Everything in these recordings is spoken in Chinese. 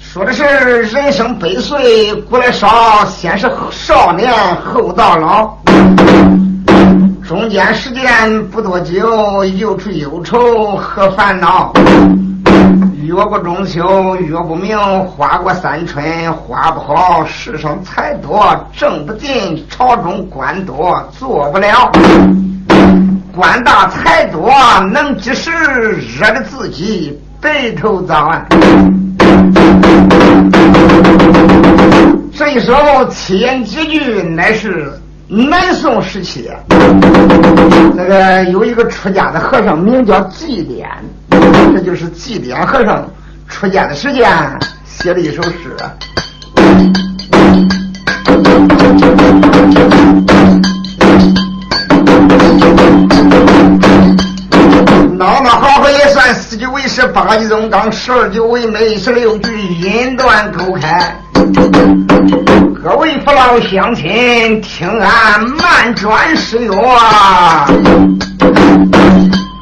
说的是人生百岁古来少，先是少年后到老，中间时间不多久，又出忧愁和烦恼。月过中秋，月不明；花过三春，花不好。世上财多挣不尽，朝中官多做不了。官大财多能及时，惹得自己白头早啊！这一首七言绝句乃是南宋时期，那个有一个出家的和尚名叫祭典。这就是祭奠和尚出家的时间写的一首诗。闹闹好好也算四九为十，八级中当，十二九为美，十六句音断口开。各位父老乡亲，听俺慢转诗哟。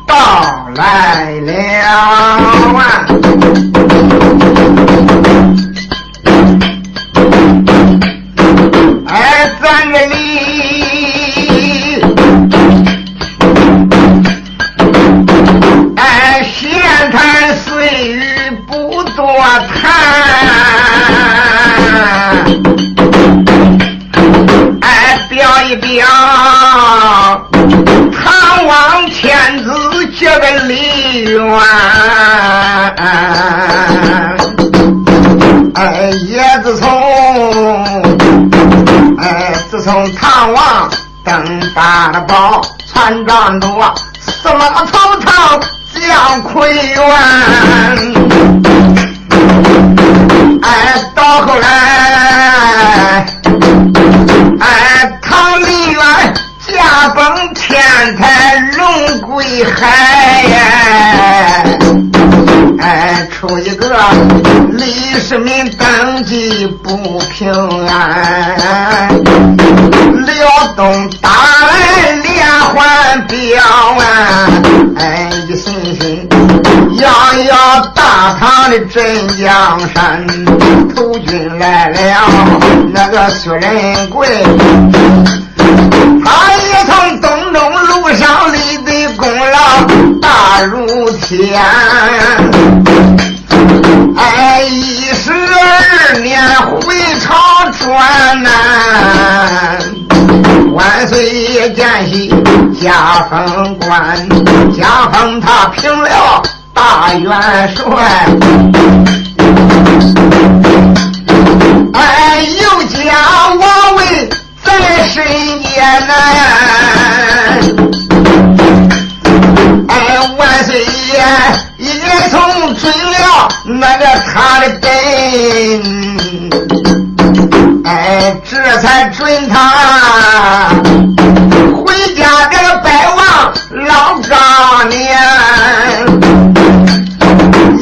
到来了啊！大了宝，船长多，司马头堂将奎元，哎，到后来，哎，唐梨园驾崩天台。龙归海呀，哎，出一个李世民登基不平安，辽东打来连环镖啊，哎，一心心要要大唐的镇江山，投军来了那个薛仁贵，他也从东中路上立的。功劳大如天，加封官，加封他平辽大元帅，哎，又加王位在身边呐。万岁爷也从追了那个他的本，哎，这才准他回家这个拜望老丈年，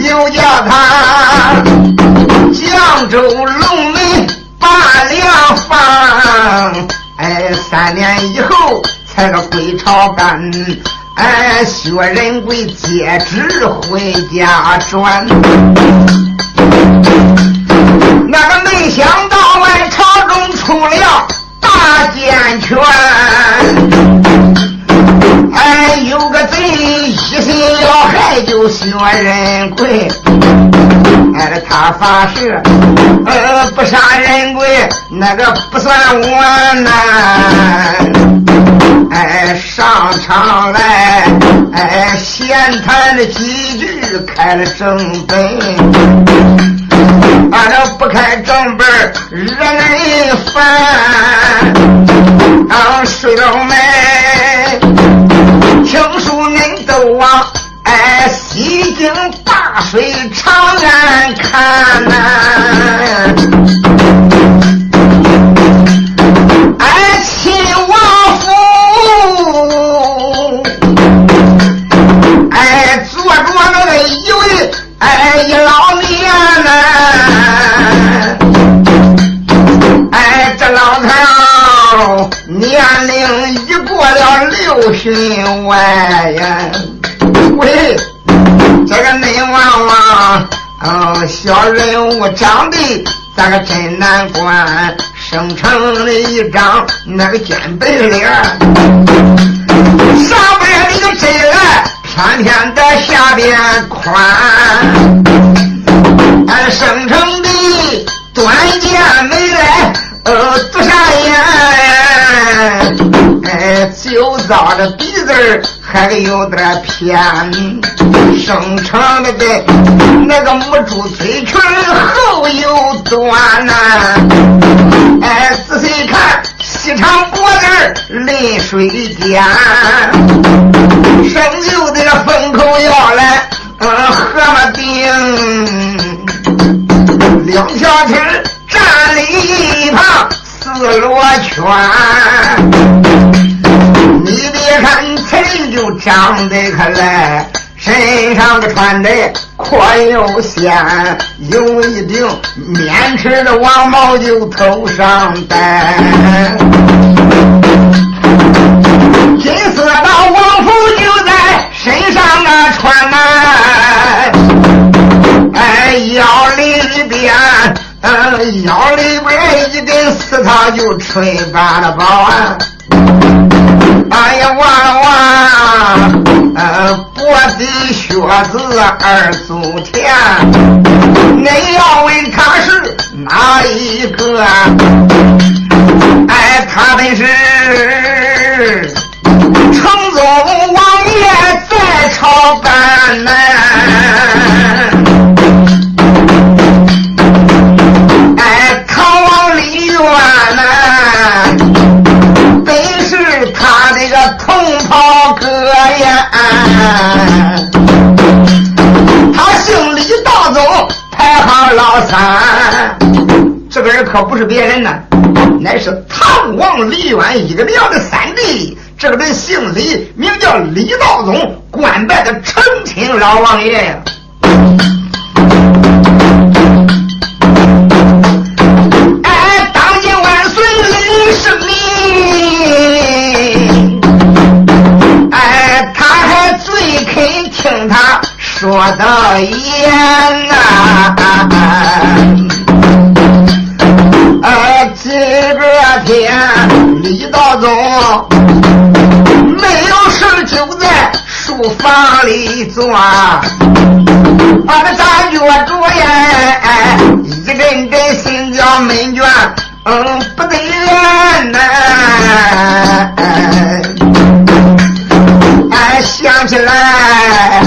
又叫他江州龙门把粮放，哎，三年以后才个归朝干。哎，薛仁贵接旨回家转，那个没想到外朝中出了大奸权，哎，有个贼一心要害就薛仁贵，哎，他发誓，呃，不杀仁贵，那个不算我难。哎，上场来，哎，闲谈了几句，开了正本。俺这不开正本，惹人烦。啊睡了没？听说恁都往哎西京大水长安看呐。哎，这老头年龄已过了六又寻外呀。喂，这个内王王，哦，小人物长得咋个真难管，生成的一张那个尖白脸，上边那个真爱，偏偏在下边宽，俺生成的端见美来，呃，独下眼，哎，就照着鼻子还有点偏，生长的的那个母猪嘴唇后又短呐，哎，仔细看细长脖子临水点，生就的风口要来，嗯，河马顶，两条腿站立一旁四罗圈。你别看才就长得可来，身上的穿的阔又线，有一顶面齿的王帽就头上戴，金色的王服就在身上啊穿来，哎腰，腰里边一根丝他就吹把了包啊。哎呀，哇哇！呃，脖底靴子二足天，你要问他是哪一个？哎，他本是成宗王爷在朝办呢。可不是别人呐，乃是唐王李渊一个娘的三弟。这个人姓李，名叫李道宗，官拜的成亲老王爷呀。听他说的言呐，里坐，把那大脚着呀，一阵阵心焦闷倦，嗯，不得了呐，哎，想起来。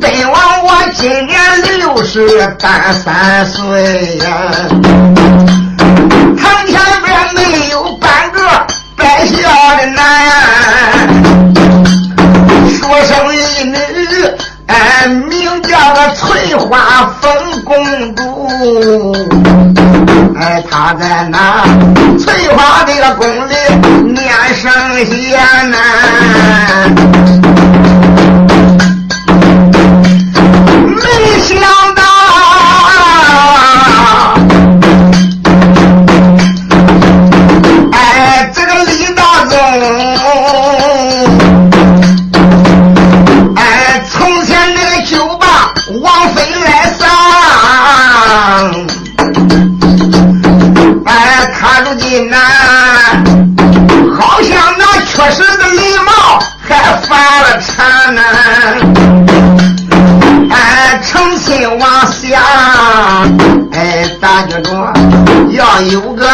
本王我今年六十单三岁呀，挖风公主，哎，他在那翠花这个宫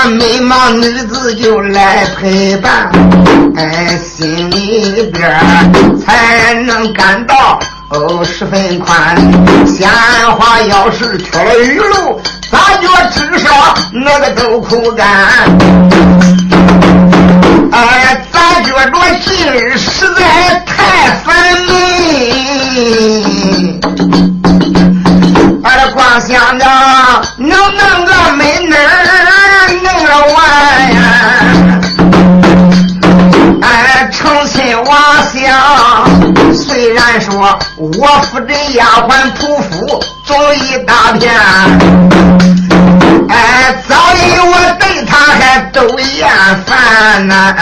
美貌女子就来陪伴，哎，心里边才能感到哦十分宽。闲话要是缺了雨露，大觉至少那个都苦干。哎，咱觉着今日实在太烦闷。光想着能能我府的丫鬟仆妇总一大片，哎，早已我对他还都厌烦呐，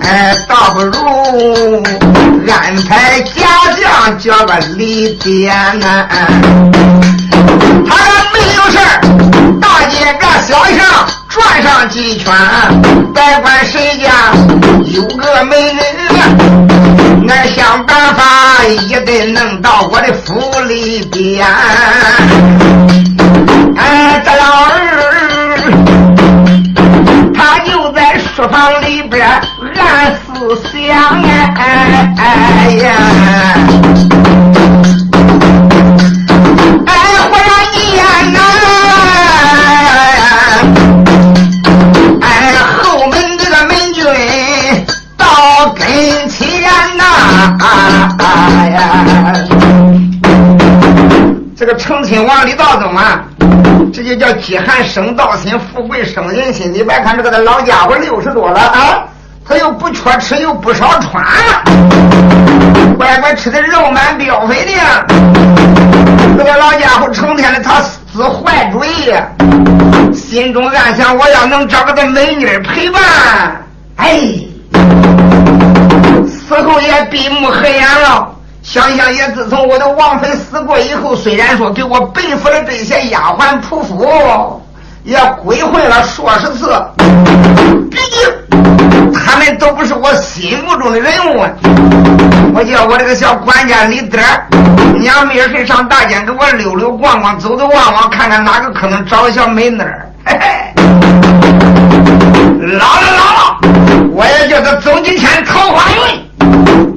哎，倒不如安排家将叫个李典呐。他没有事大街这小巷转上几圈，别管谁家有个美人，俺想办法也得弄到我的府里边。哎，这老二，他就在书房里边暗思想哎哎呀！成亲往里道走啊。这就叫饥寒生盗心，富贵生人心。你别看这个他老家伙六十多了啊，他又不缺吃，又不少穿，乖乖吃的肉满膘肥的。这个老家伙成天的他思坏主意，心中暗想：我要能找个这美女陪伴，哎，死后也闭目合眼了。想想也，自从我的王妃死过以后，虽然说给我背负了这些丫鬟仆妇，也归混了数十次，毕竟他们都不是我心目中的人物。我叫我这个小管家李德，娘们儿上大街给我溜溜逛逛，走走望望，看看哪个可能找个小美女儿。嘿嘿，老了老了，我也叫他走几天桃花运。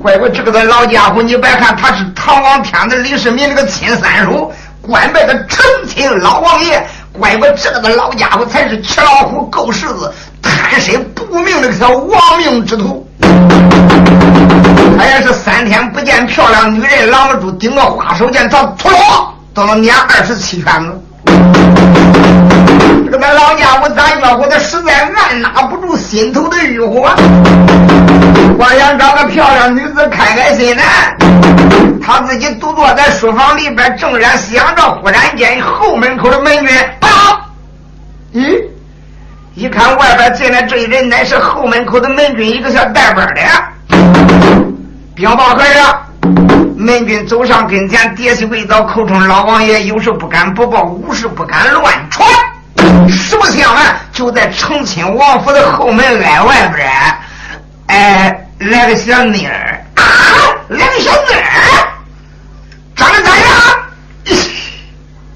怪我这个的老家伙，你别看他是唐王天子李世民那个亲三叔，官拜的成亲老王爷。怪我这个的老家伙才是吃老虎够柿子，贪身不明的条亡命之徒。他也是三天不见漂亮女人，拦不住顶个花手剑，他突落都能撵二十七圈子。这个老家伙咋叫我的实在按捺不住心头的欲火。我想找个漂亮女子开开心呢。他自己独坐在书房里边，正然想着，忽然间后门口的门军啊，咦，一看外边进来这一人，乃是后门口的门军，一个小带班的禀报和尚。门军走上跟前，跌起跪倒，口称老王爷，有事不敢不报，无事不敢乱传。实不相瞒，就在成亲王府的后门挨外边哎。来个小妮儿啊！来个小妮儿，长得咋样？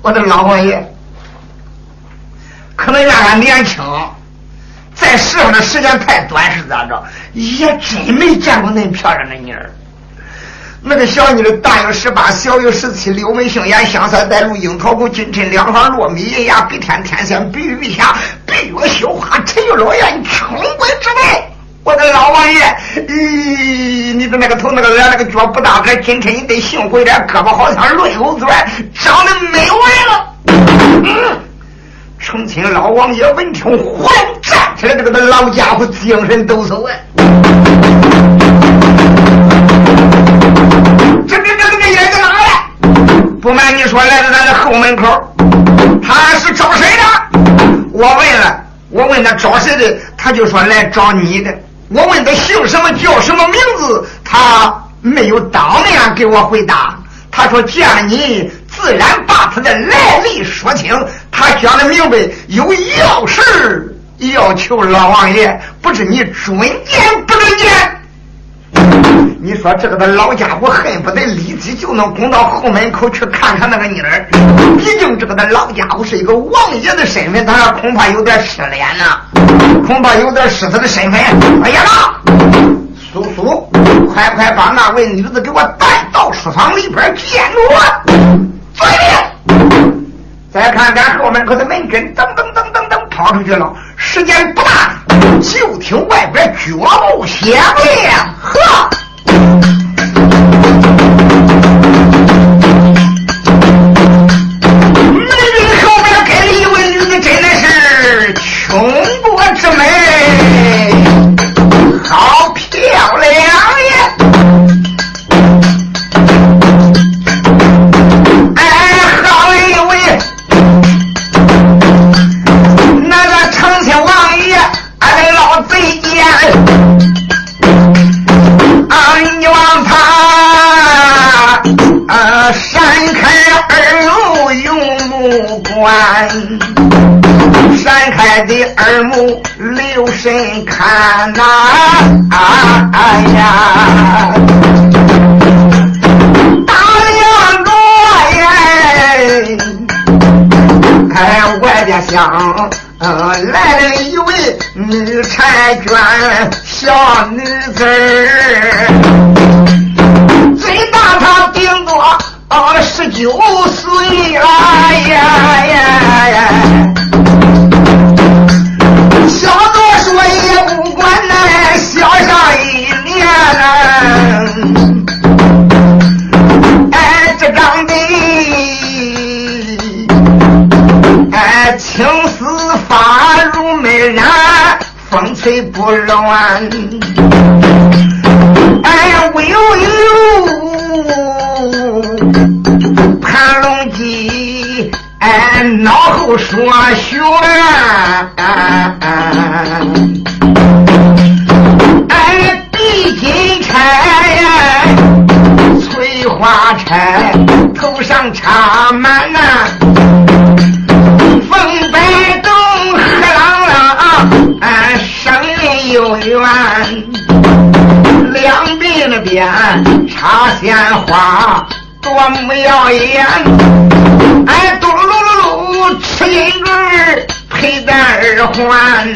我的老王爷，可能让俺年轻，在世上的时间太短是咋着？也真没见过那漂亮的妮儿。那个小妮儿大有十八，小有十七，柳眉杏眼，香腮带露，樱桃口，金衬两方，落米银牙，比天天仙，比玉碧霞，闭月羞花，沉鱼落雁，穷鬼之美。我的老王爷，咦，你的那个头那个脸那个脚不大个，今天你得幸亏点，胳膊好像轮藕钻，长得美完了。嗯，成亲老王爷闻听，忽然站起来，这个老家伙精神抖擞啊！这这这这个爷在哪来？不瞒你说，来到咱的后门口，他是找谁的？我问了，我问他找谁的，他就说来找你的。我问他姓什么叫什么名字，他没有当面给我回答。他说见了你，自然把他的来历说清。他讲的明白，有要事要求老王爷，不知你准见不准见？你说这个的老家伙恨不得立即就能攻到后门口去看看那个妮儿。毕竟这个的老家伙是一个王爷的身份，他恐怕有点失脸呐，恐怕有点失他的身份。哎呀，叔叔，快快把那位女子给我带到书房里边见我。遵命。再看看后门口的门军，噔噔噔噔噔跑出去了。时间不大，就听外边脚步响亮，呵。闪开的耳目，留神看那啊呀！打梁落呀！哎，外边响，来了一位女婵娟，小女子儿。多十九岁了呀呀呀！小多说也不管那小上一年呐，哎，这长得哎青丝发如美髯，风吹不乱，脑后说玄，哎，地金钗，翠花钗，头上插满那凤白洞，黑朗朗，哎，声音悠远，两鬓那边插鲜花。多么耀眼！哎，嘟噜噜噜，吃银儿配戴耳环，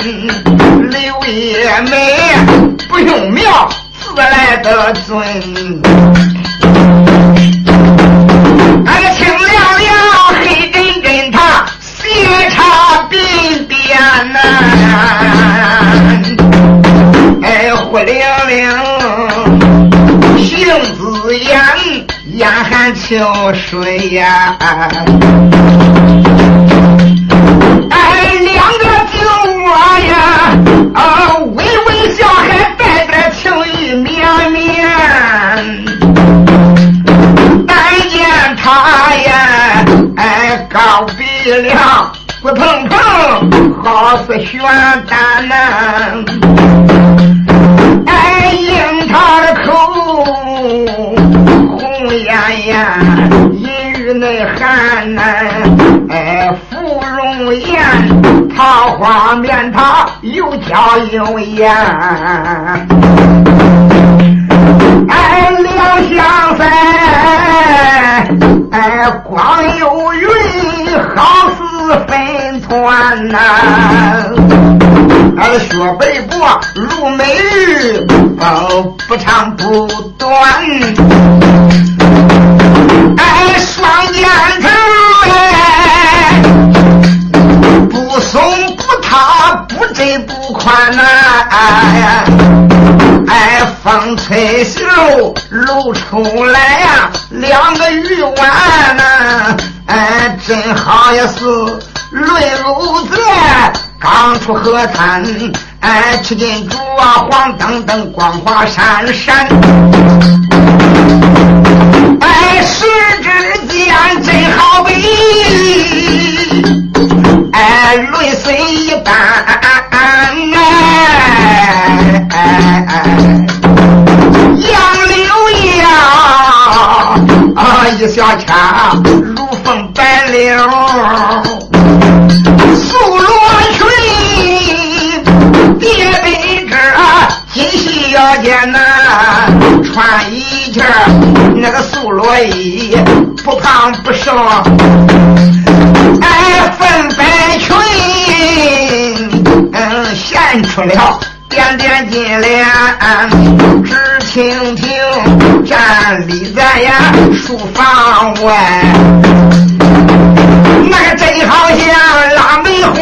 柳叶眉，不用描，自来的尊。那个清亮亮，黑根根，他斜插鬓边呐，哎，火灵灵，眼。含秋水呀，哎，两个酒窝呀，啊，微微笑，还带点情意绵绵。但见他呀，哎，高鼻梁，骨碰碰，好似玄丹呐，哎，樱桃。红艳艳，银玉内寒呐，哎，芙蓉颜，桃花面，她又娇又艳，哎，两相赛，哎，光有云，好似粉团呐，哎，雪白脖，如美玉，哦，不长不短。塌，不窄不宽呐！哎，哎，风吹袖露出来呀，两个玉腕呐！哎，真好也是泪如在，刚出河滩，哎，吃进珠啊，黄澄澄，光华闪闪。哎，十指尖真好比，哎，泪水一般，哎，杨柳呀，啊，一小掐如风白柳，素罗裙，叠被褶，金细腰间呐，穿一件那个素罗衣，不胖不瘦，哎，粉白裙，嗯，现出了点点金莲，直挺挺站立在呀书房外，那个真好像腊梅花，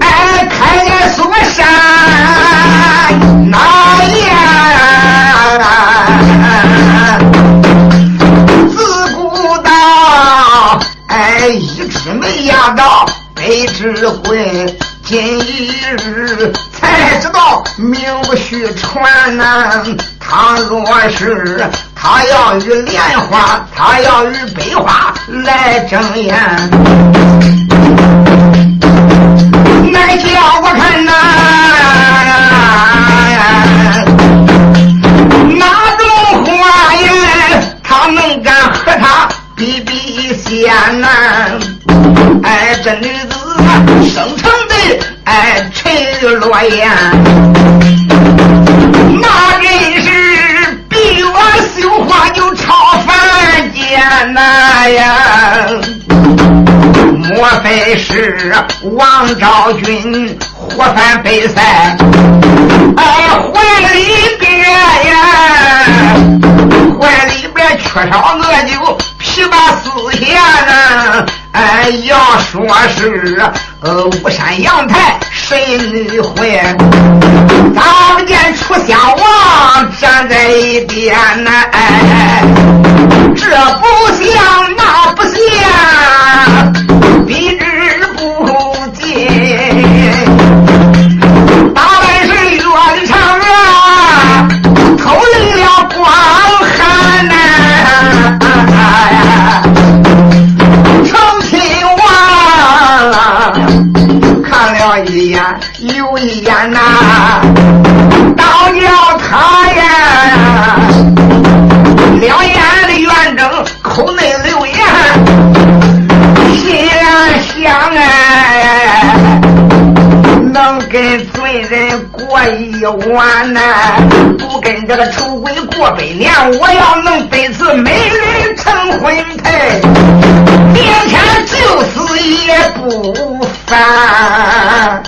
哎，开在锁山北之贵，今一日才知道名不虚传呐。倘若是他要与莲花，他要与百花来争艳，那个叫我看呐，哪种花言他能敢和他？比比仙呐，哎，这女子生成的哎，沉鱼落言，那人是闭月羞花就超凡间呐呀！莫非是王昭君活犯北塞？哎，怀里边呀，怀里边缺少恶酒，琵琶丝弦呐。哎，要说是呃巫山阳台神女会，咋不见楚襄王站在一边呢？哎，这不像那不像，我呢，不跟这个丑鬼过百年，我要能得次美女成婚配，明天就死也不烦。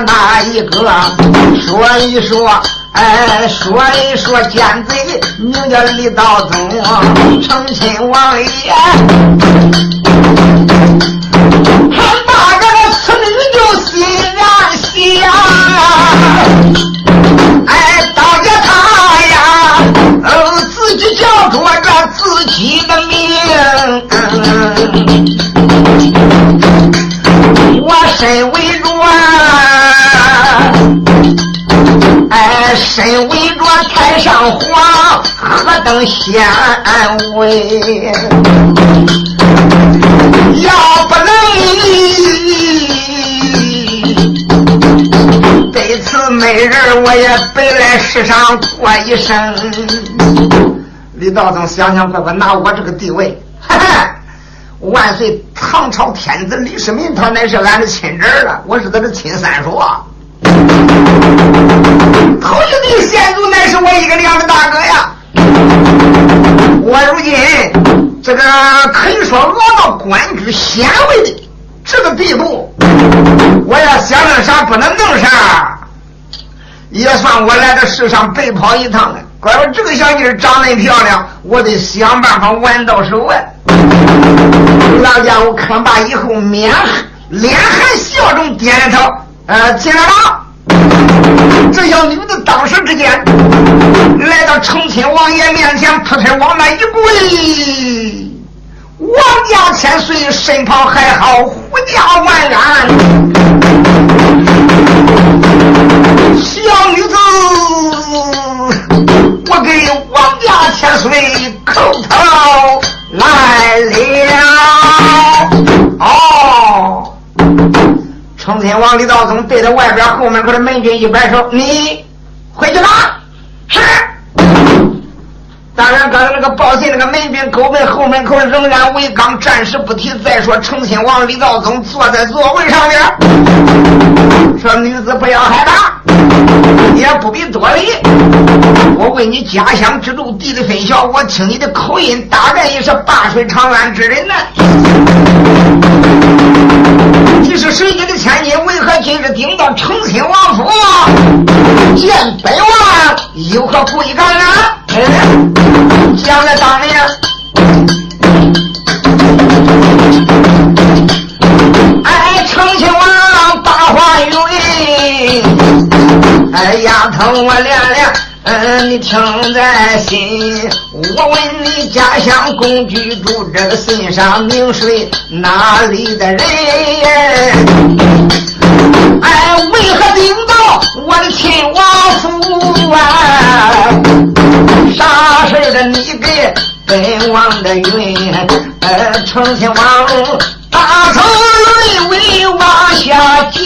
哪一个，说一说。哎，说一说奸贼，名叫李道宗，成亲王爷，身为着太上皇，何等显威！要不能这次美人，我也白来世上过一生。李道宗想想办法拿我这个地位，哈哈！万岁，唐朝天子李世民，他乃是俺的亲侄儿了，我是他的亲三叔。头一个先祖乃是我一个娘的大哥呀！我如今这个可以说落到官居显位的这个地步，我要想弄啥不能弄啥，也算我来到世上白跑一趟了。怪我这个小妮长得漂亮，我得想办法玩到手啊！老家伙看罢以后，面脸含笑容，点头，呃，进来吧。这小女子当时之间来到成亲王爷面前，扑腾往那一跪。王家千岁，身旁还好，胡家万安。小女子，我给王家千岁叩头来了。成天王李道宗对着外边后门口的门军一摆手：“你回去吧。”是。当然，刚才那个报信那个门兵沟门后门口仍然为岗，暂时不提。再说，成亲王李道宗坐在座位上面，说：“女子不要害怕，也不必多礼。我为你家乡之路地理分晓，我听你的口音，大概也是灞水长安之人呢。你是谁家的千金？为何今日顶到成亲王府，见本王有何贵干呢？”讲了当年，哎，成亲王大花云，哎，丫头我亮亮，嗯，你听在心。我问你，家乡共居住这个心上名水哪里的人？哎，为何顶到我的亲王府啊？啥事的你给本王的云，呃，成亲王大头泪为往下降，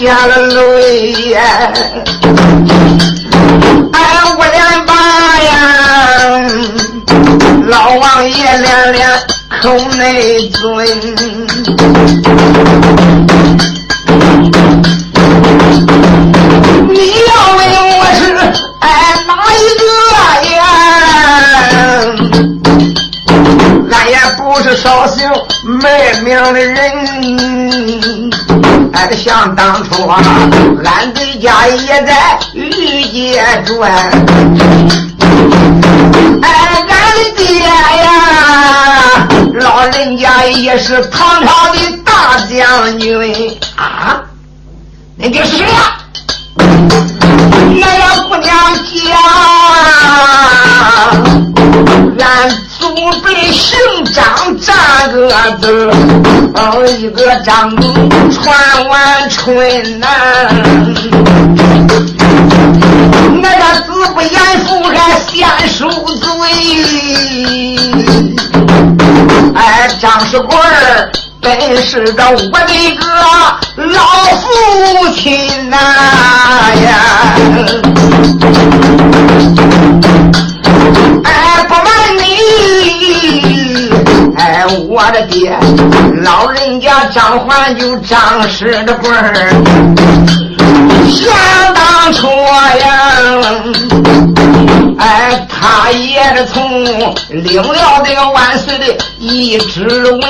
下了泪呀，哎，我连把呀，老王爷连连口内尊，想当初啊，俺的家也在御街转。哎，俺的爹呀，老人家也是唐朝的大将军啊。那个谁呀？俺老姑娘家，俺。祖辈姓张，个字哦，一个张传万春呐。那个子不言父还先受罪。哎，张世贵本是个我的个老父亲呐呀。我的爹，老人家张环就张氏的棍儿，想当初呀，哎，他也是从领了这个万岁的一纸文，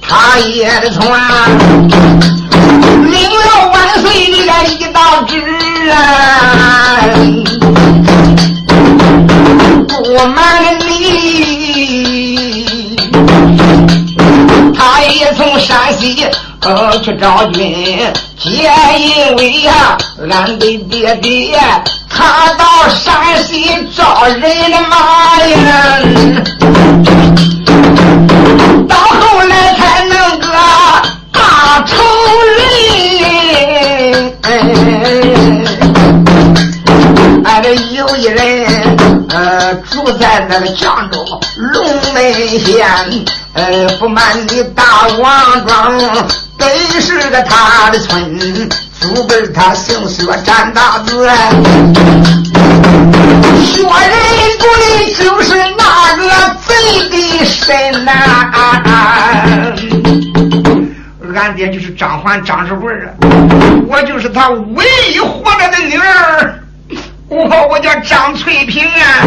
他也是从，领了万岁的一道旨啊。不瞒你，也从山西呃去找军，皆因为呀，俺的爹爹他到山西找人的嘛呀，到后来才能个大仇人。俺这有一人。呃，住在那个江州龙门县，呃，不瞒你，大王庄本是个他的村，祖辈他姓薛，占大字。薛仁贵就是那个贼的神呐！俺爹就是张环张世贵啊，我就是他唯一活着的女儿。我我叫张翠萍啊，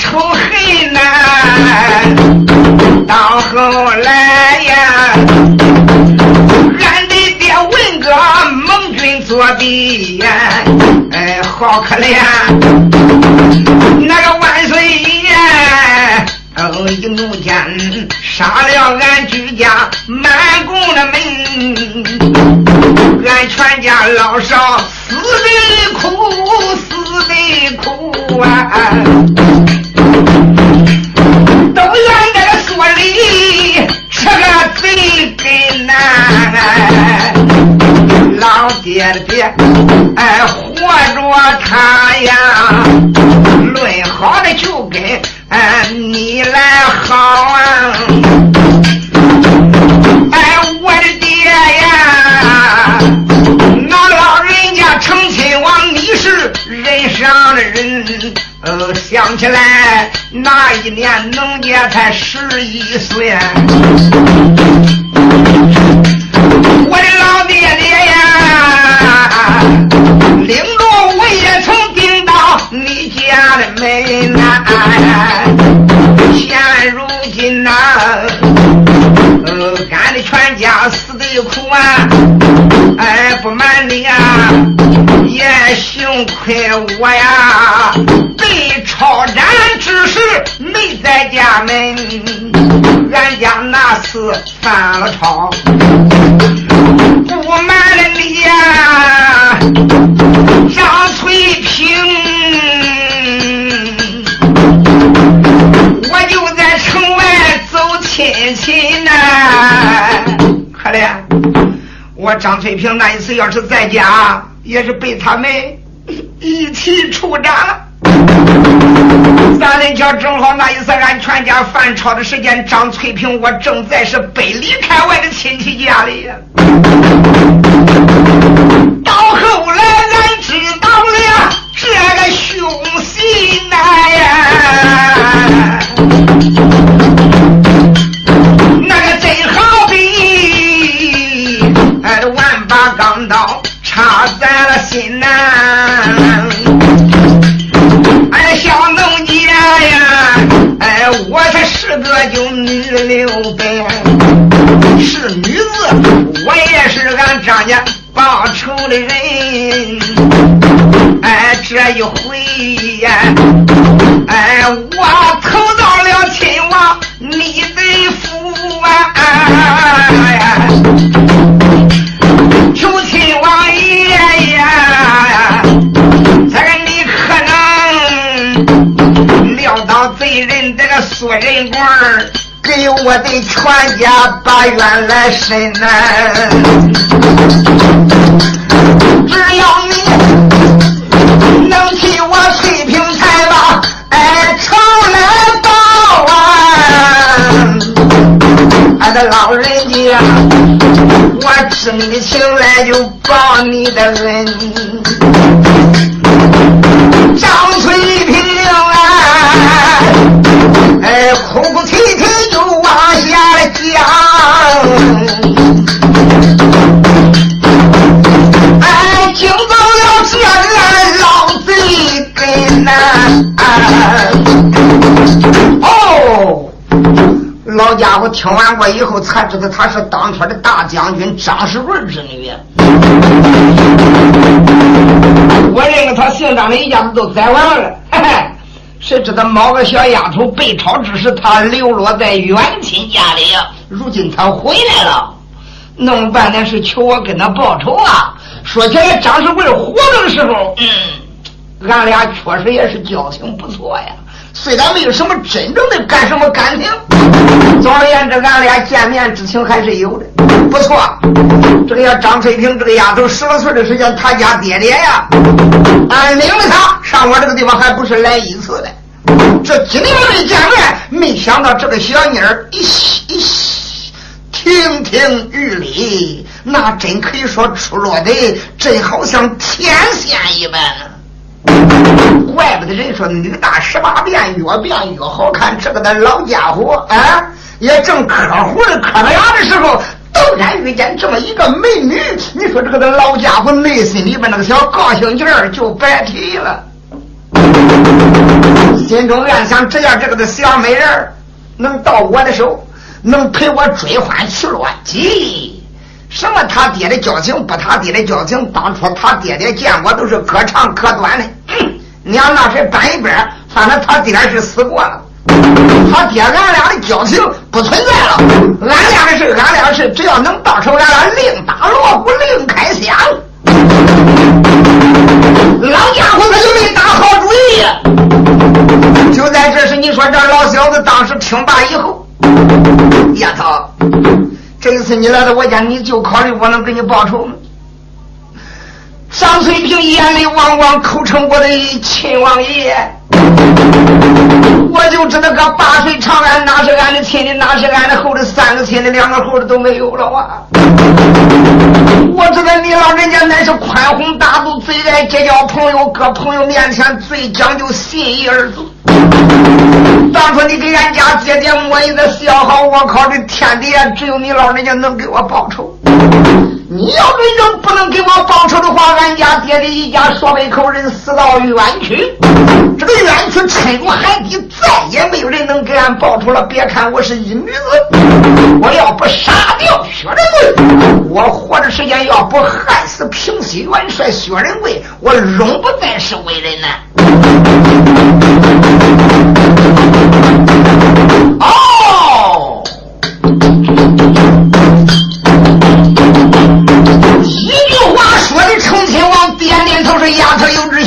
仇恨呐！到后来呀，俺的爹文哥蒙君作弊呀，哎，好可怜，那个万岁爷，哦，一怒间杀了俺居家满宫的门，俺全家老少死的苦，死的苦啊！老爹爹，哎，活着他呀，论好的就跟哎你来好啊！哎，我的爹呀，那老人家成亲王，你是人上的人。呃，想起来那一年农家才十一岁，我的老爹爹呀，领着我也曾顶到你家的门呐。现如今呐，呃，俺的全家死的苦啊，哎，不瞒你呀，也幸亏我呀。被抄斩之时没在家门，俺家那次犯了抄，不瞒了你呀，张翠萍，我就在城外走亲戚呢。可怜，我张翠萍那一次要是在家，也是被他们一起处斩了。三林桥，正好那一次俺全家饭炒的时间，张翠萍我正在是北里开外的亲戚家里。到后来俺知道了这个凶信呐呀，刘备，是女子，我也是俺张家报仇的人。哎，这一回呀，哎，我投到了亲王你的府啊！求亲王爷呀，这个你可能料到贼人。这个索人官给我的全家把冤来伸呐！只要你能替我翠屏财宝，哎，仇来报啊！俺的老人家，我知你的情来就报你的恩。听完过以后才知道她是当天的大将军张世贵之女。我认为他姓张的一家子都栽完了。嘿嘿。谁知道某个小丫头被抄之时，她流落在远亲家里呀。如今她回来了，弄半天是求我跟她报仇啊。说起来，张世贵活着的时候，嗯，俺俩确实也是交情不错呀。虽然没有什么真正的干什么感情，总而言之，俺俩见面之情还是有的。不错，这个叫张翠萍，这个丫头十来岁的时间，她家爹爹呀，俺领着她上我这个地方，还不是来一次的。这今年没见面，没想到这个小妮儿一一亭亭玉立，那真可以说出落的真好像天仙一般。怪不得人说女大十八变，越变越好看。这个的老家伙啊，也正磕胡的磕着牙的时候，突然遇见这么一个美女。你说这个的老家伙内心里边那个小高兴劲儿就白提了，心中暗想：只要这个的小美人能到我的手，能陪我追欢去乱集。什么他爹的交情不他爹的交情，当初他爹爹见我都是可长可短的。娘那是搬一边，反正他爹是死过了。他爹俺俩的交情不存在了，俺俩的事俺俩的事，只要能报仇，俺俩另打锣鼓另开箱。老家伙他就没打好主意。就在这时，你说这老小子当时听罢以后，丫头，这一次你来到我家，你就考虑我能给你报仇吗？张翠萍眼泪汪汪，口称我的亲王爷。我就知道个八岁长安，哪是俺的亲的，哪是俺的后的三个亲的，两个后的都没有了啊！我知道你老人家乃是宽宏大度，最爱结交朋友，搁朋友面前最讲究信义二字。当初你给俺家爹爹抹一个笑好，我靠，这天底下只有你老人家能给我报仇。你要真正不能给我报仇的话，俺家爹爹一家说背口人死到冤屈，这个冤屈沉入海底，再也没有人能给俺报仇了。别看我是一女子，我要不杀掉薛仁贵，我活着时间要不害死平西元帅薛仁贵，我永不再是为人呢。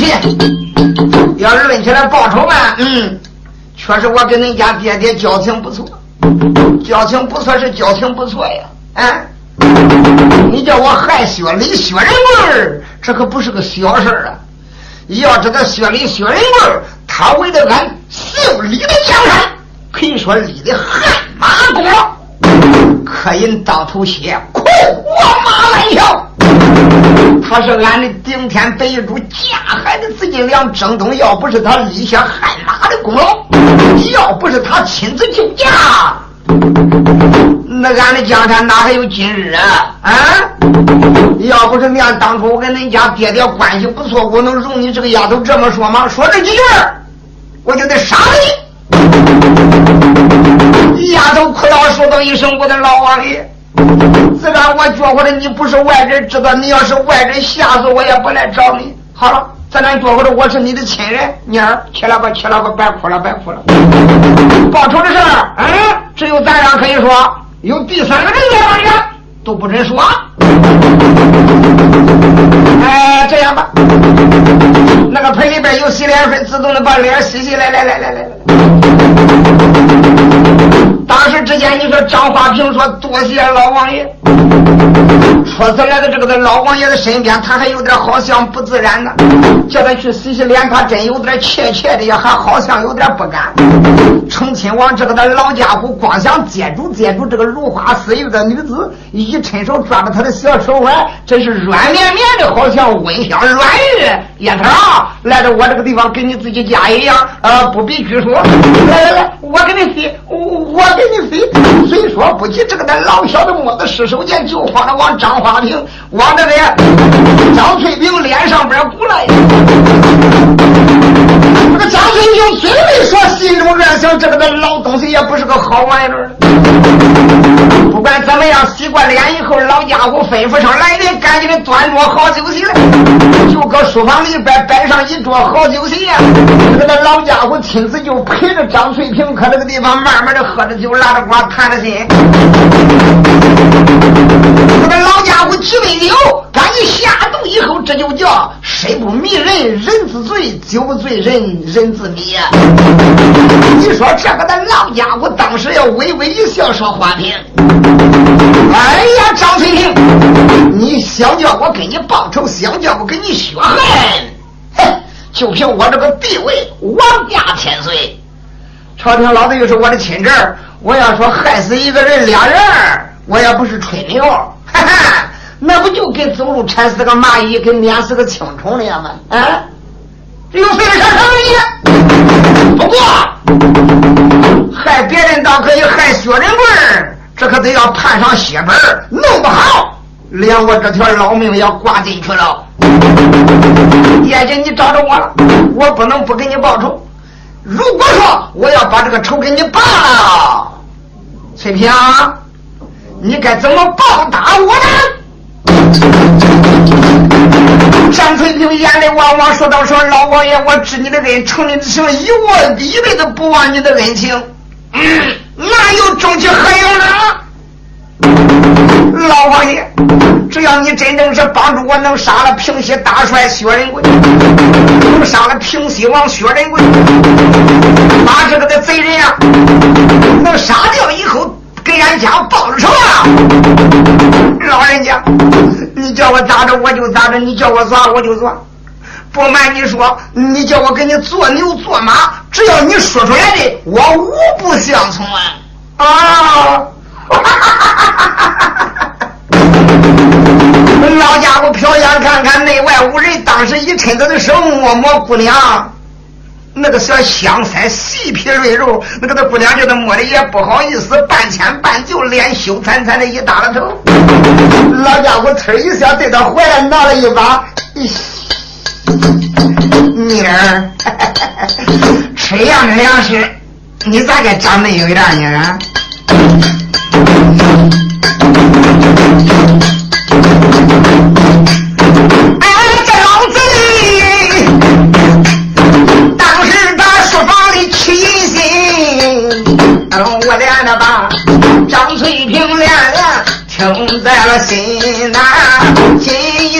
气，要是论起来报仇吧，嗯，确实我跟恁家爹爹交情不错，交情不错是交情不错呀，啊，你叫我害薛礼薛仁贵这可不是个小事啊！要知道薛礼薛仁贵他为了俺姓李的江山，可以说立的汗马功劳。可饮到头血，苦我马来笑。他是俺的顶天白玉柱，架海的紫金梁，征东要不是他立下汗马的功劳，要不是他亲自救驾，那俺的江山哪还有今日啊？啊！要不是娘当初我跟恁家爹爹关系不错，我能容你这个丫头这么说吗？说这几句，我就得杀了你。丫头哭到：“说道一声，我的老王爷，自然我觉着你不是外人，知道你要是外人，吓死我也不来找你。好了，咱俩觉着我是你的亲人，妮儿，起来吧，起来吧，别哭了，别哭了。报仇的事儿，嗯，只有咱俩可以说，有第三个人在旁边都不准说。哎，这样吧，那个盆里边有洗脸水，自动的把脸洗洗来，来来来来来。当时之间，你说张华平说：“多谢老王爷。”初次来到这个的老王爷的身边，他还有点好像不自然呢。叫他去洗洗脸，他真有点怯怯的，还好像有点不敢。成亲王这个的老家伙，光想接住接住这个如花似玉的女子，一伸手抓着她的小手腕，真是软绵绵的，好像温香软玉。叶头，来到我这个地方，跟你自己家一样，呃，不必拘束。来来来，我给你洗，我我给你洗。虽说不急，这个那老小子摸着失手间，就慌着往张花瓶，往这个张翠萍脸上边鼓来。这个张翠萍虽没说，心中暗想：这个那老东西也不是个好玩意儿。不管怎么样，洗过脸以后，老家伙吩咐上来人，赶紧的端桌好酒席来，就搁书房里边摆上一桌好酒席呀。这个那老家伙亲自就陪着张翠萍，搁这个地方慢慢的喝着酒，就拉着瓜谈着心。这个老家伙几杯酒，赶紧下肚以后，这就叫身不迷人，人自醉；酒不醉人，人自迷。你说这个的老家伙当时要微微一笑，说花瓶。哎呀，张翠萍，你想叫我给你报仇，想叫我给你雪恨？哼，就凭我这个地位，王家千岁，朝廷老子又是我的亲侄儿，我要说害死一个人、俩人，我也不是吹牛，哈哈，那不就跟走路踩死个蚂蚁，跟碾死个青虫那样吗？啊，这有谁的啥成理？不过，害别人倒可以，害薛仁贵这可得要判上血本弄不好，连我这条老命要挂进去了。叶姐，你找着我了，我不能不给你报仇。如果说我要把这个仇给你报了，翠萍，你该怎么报答我呢？张翠萍眼泪汪汪说道：“说老王爷，我知你的恩，承你之情，以我一辈子不忘你的恩情。嗯，哪有终其何用呢？”老王爷，只要你真正是帮助我，能杀了平西大帅薛仁贵，能杀了平西王薛仁贵，把这个的贼人啊，能杀掉以后，给俺家报仇啊！老人家，你叫我咋着我就咋着，你叫我咋我就咋。不瞒你说，你叫我给你做牛做马，只要你说出来的，我无不相从啊！啊！老家伙瞟眼看看内外无人，当时一抻他的手摸摸姑娘，那个小香腮细皮润肉，那个那姑娘叫他摸的也不好意思，半牵半就，脸羞惨惨的一耷拉头。老家伙呲一下对他怀里拿了一把，妮儿，吃样的粮食，你咋个长得有点呢？哎，这老贼，当时他书房里起心，我连着把张翠萍连连听在了心呐，今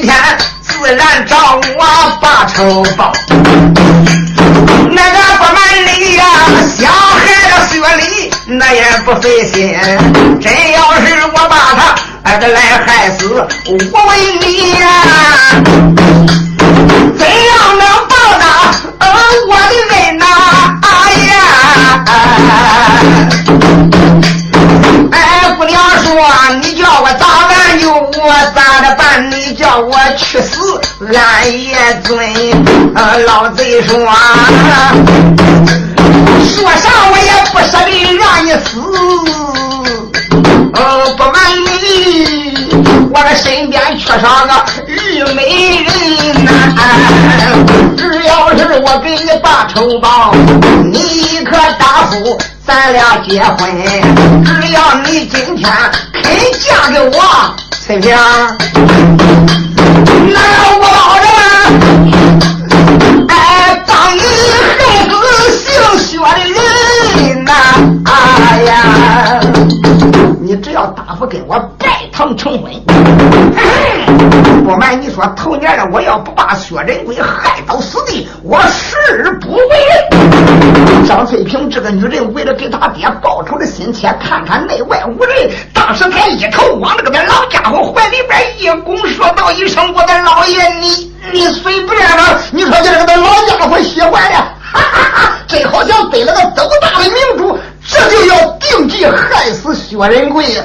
天自然找我把仇报。那个不瞒你呀，小孩的学历那也不费心，真要是我把他。俺得来害死我问你呀！怎样能报答呃我的恩呐？哎呀！哎，姑娘说你叫我咋办就我咋的办，你叫我去死俺也尊。老贼说，说啥我也不舍得让你死。呃，不瞒你，我的身边缺少个玉美人呐。只要是我给你把仇报，你可答复咱俩结婚。只要你今天肯嫁给我，翠萍，那我只要答复跟我拜堂成婚，不瞒你说，头年了我要不把薛仁贵害到死地，我誓不为人。张翠萍这个女人为了给她爹报仇的心切，看看内外无人，当时她一头往那个那老家伙怀里边一拱，说道一声：“我的老爷，你你随便了。”你说这个那老家伙喜欢呀，哈哈哈，这好像得了个斗大的明珠。这就要定计害死薛仁贵呀！